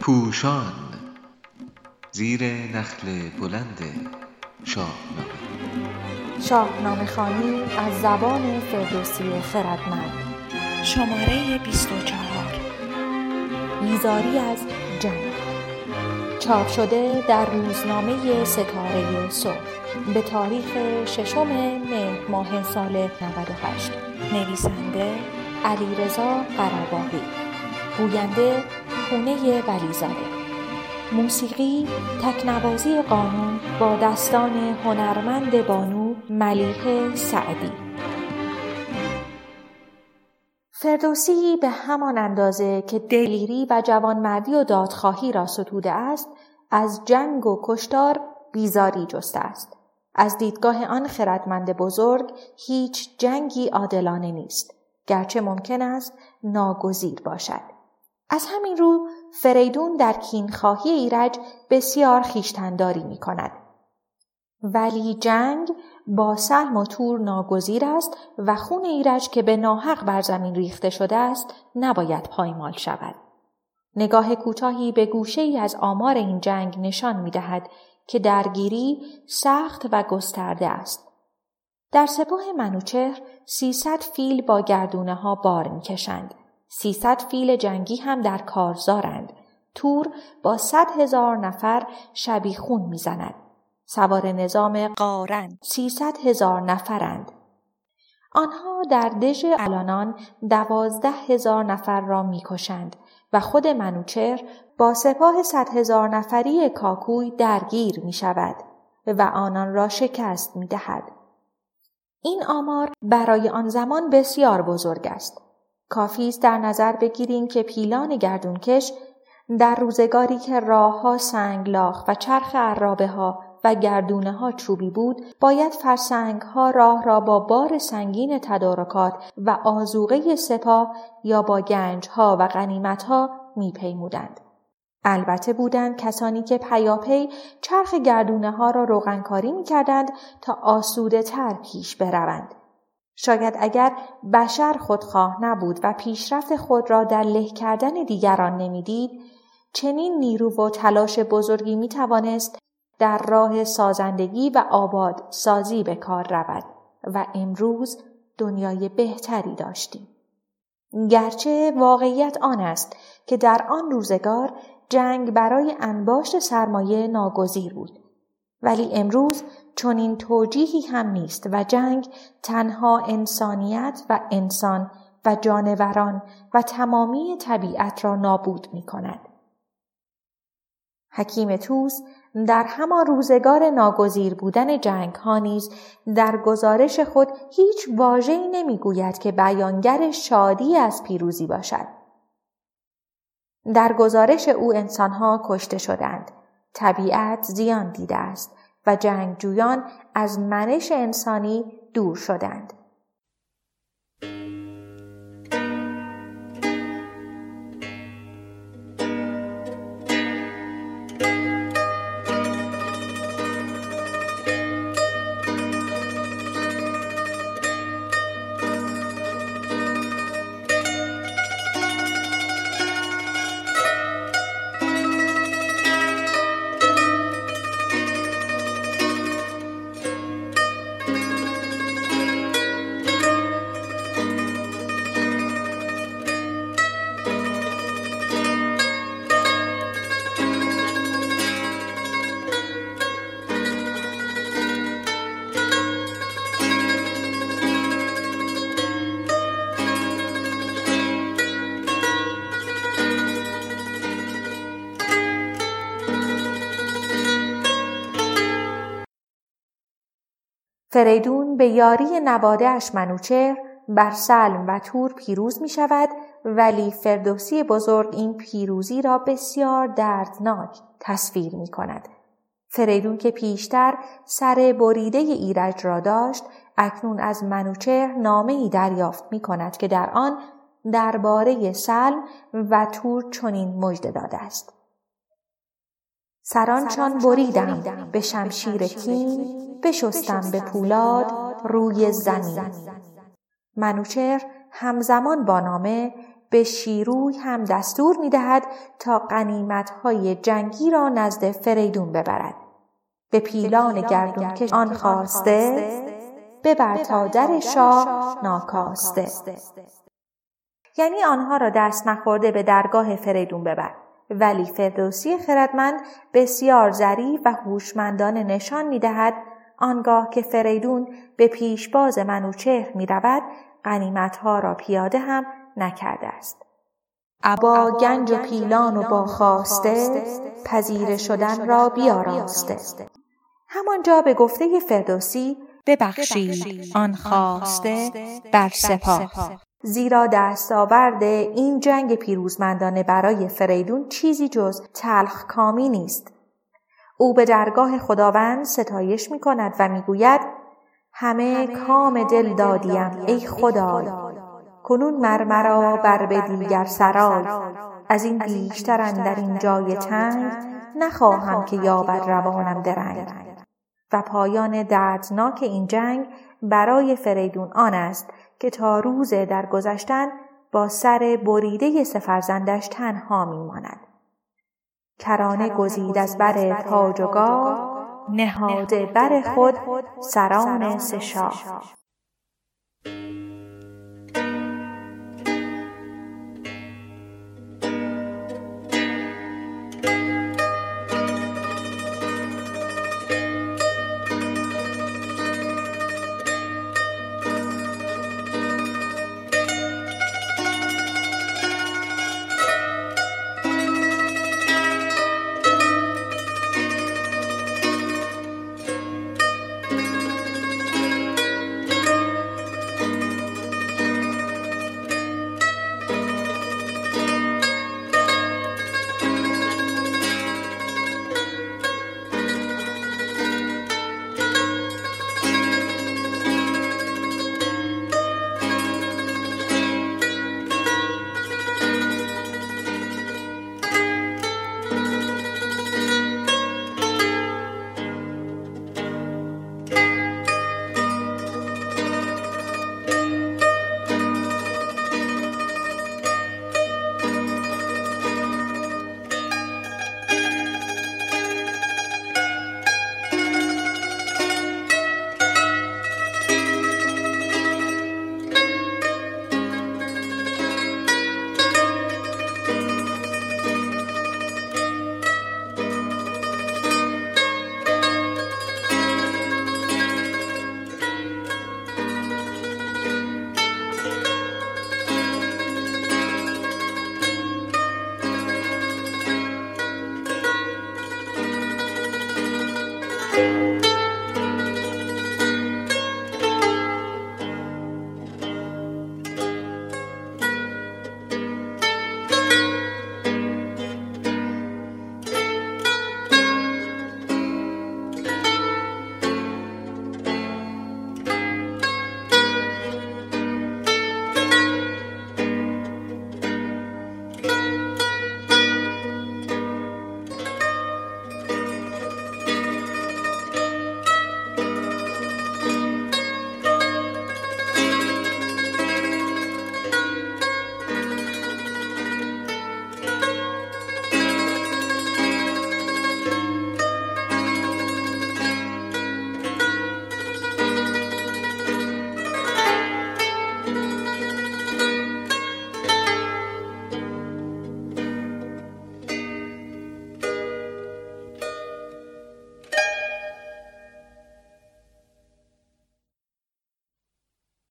پوشان زیر نخل بلند شاهنامه. شاهنامه خانی از زبان فردوسی خردمند. شماره 24 بیزاری از جنگ. چاپ شده در روزنامه ستاره صبح. به تاریخ ششم مهر ماه سال 98 نویسنده علیرضا قرباقی گوینده پونه ولیزاده. موسیقی تکنوازی قانون با دستان هنرمند بانو ملیح سعدی. فردوسی به همان اندازه که دلیری و جوانمردی و دادخواهی را ستوده است از جنگ و کشتار بیزاری جسته است. از دیدگاه آن خردمند بزرگ هیچ جنگی عادلانه نیست. گرچه ممکن است ناگزیر باشد از همین رو فریدون در کینخواهی ایرج بسیار خیشتنداری می کند. ولی جنگ با سلم و تور ناگزیر است و خون ایرج که به ناحق بر زمین ریخته شده است نباید پایمال شود. نگاه کوتاهی به گوشه ای از آمار این جنگ نشان می دهد که درگیری سخت و گسترده است. در سپاه منوچهر سیصد فیل با گردونه ها بار می کشند. سیصد فیل جنگی هم در کارزارند. تور با صد هزار نفر شبیخون می‌زند. سوار نظام قارن سیصد هزار نفرند. آنها در دژ الانان دوازده هزار نفر را می‌کشند و خود منوچر با سپاه صد هزار نفری کاکوی درگیر می شود و آنان را شکست می دهد. این آمار برای آن زمان بسیار بزرگ است. کافی است در نظر بگیریم که پیلان گردونکش در روزگاری که راهها سنگلاخ و چرخ عرابه ها و گردونه ها چوبی بود باید فرسنگ ها راه را با بار سنگین تدارکات و آزوغه سپاه یا با گنج ها و غنیمت ها می پیمودند. البته بودند کسانی که پیاپی چرخ گردونه ها را روغنکاری می کردند تا آسوده تر پیش بروند. شاید اگر بشر خودخواه نبود و پیشرفت خود را در له کردن دیگران نمی‌دید چنین نیرو و تلاش بزرگی می توانست در راه سازندگی و آباد سازی به کار رود و امروز دنیای بهتری داشتیم. گرچه واقعیت آن است که در آن روزگار جنگ برای انباشت سرمایه ناگزیر بود ولی امروز چون این توجیهی هم نیست و جنگ تنها انسانیت و انسان و جانوران و تمامی طبیعت را نابود می کند. حکیم توس در همان روزگار ناگزیر بودن جنگ ها نیز در گزارش خود هیچ واژه‌ای نمی‌گوید که بیانگر شادی از پیروزی باشد. در گزارش او انسانها کشته شدند. طبیعت زیان دیده است و جنگجویان از منش انسانی دور شدند. فریدون به یاری نواده منوچهر بر سلم و تور پیروز می شود ولی فردوسی بزرگ این پیروزی را بسیار دردناک تصویر می کند. فریدون که پیشتر سر بریده ایرج را داشت اکنون از منوچهر نامه ای دریافت می کند که در آن درباره سلم و تور چنین مژده داده است. سرانچان بریدم به شمشیر کین بشستم به پولاد روی زمین منوچهر همزمان با نامه به شیروی هم دستور می دهد تا قنیمت های جنگی را نزد فریدون ببرد. به پیلان گردون که آن خواسته ببر تا در شاه ناکاسته. یعنی آنها را دست نخورده به درگاه فریدون ببر. ولی فردوسی خردمند بسیار ظریف و هوشمندانه نشان می دهد آنگاه که فریدون به پیشباز منوچهر می رود قنیمتها را پیاده هم نکرده است. ابا گنج و پیلان و با خواسته پذیر شدن را بیاراسته. همانجا به گفته فردوسی ببخشید آن خواسته بر سپاه زیرا دستاورد این جنگ پیروزمندانه برای فریدون چیزی جز تلخ کامی نیست. او به درگاه خداوند ستایش می کند و می گوید همه کام دل دادیم ای خدای. کنون مرمرا بر به دیگر سرای. از این بیشتر در این جای تنگ نخواهم که یابد روانم درنگ. و پایان دردناک این جنگ برای فریدون آن است که تا روز گذشتن با سر بریده سفرزندش تنها میماند. کرانه گزید از بر تاج و نهاده بر خود سران سه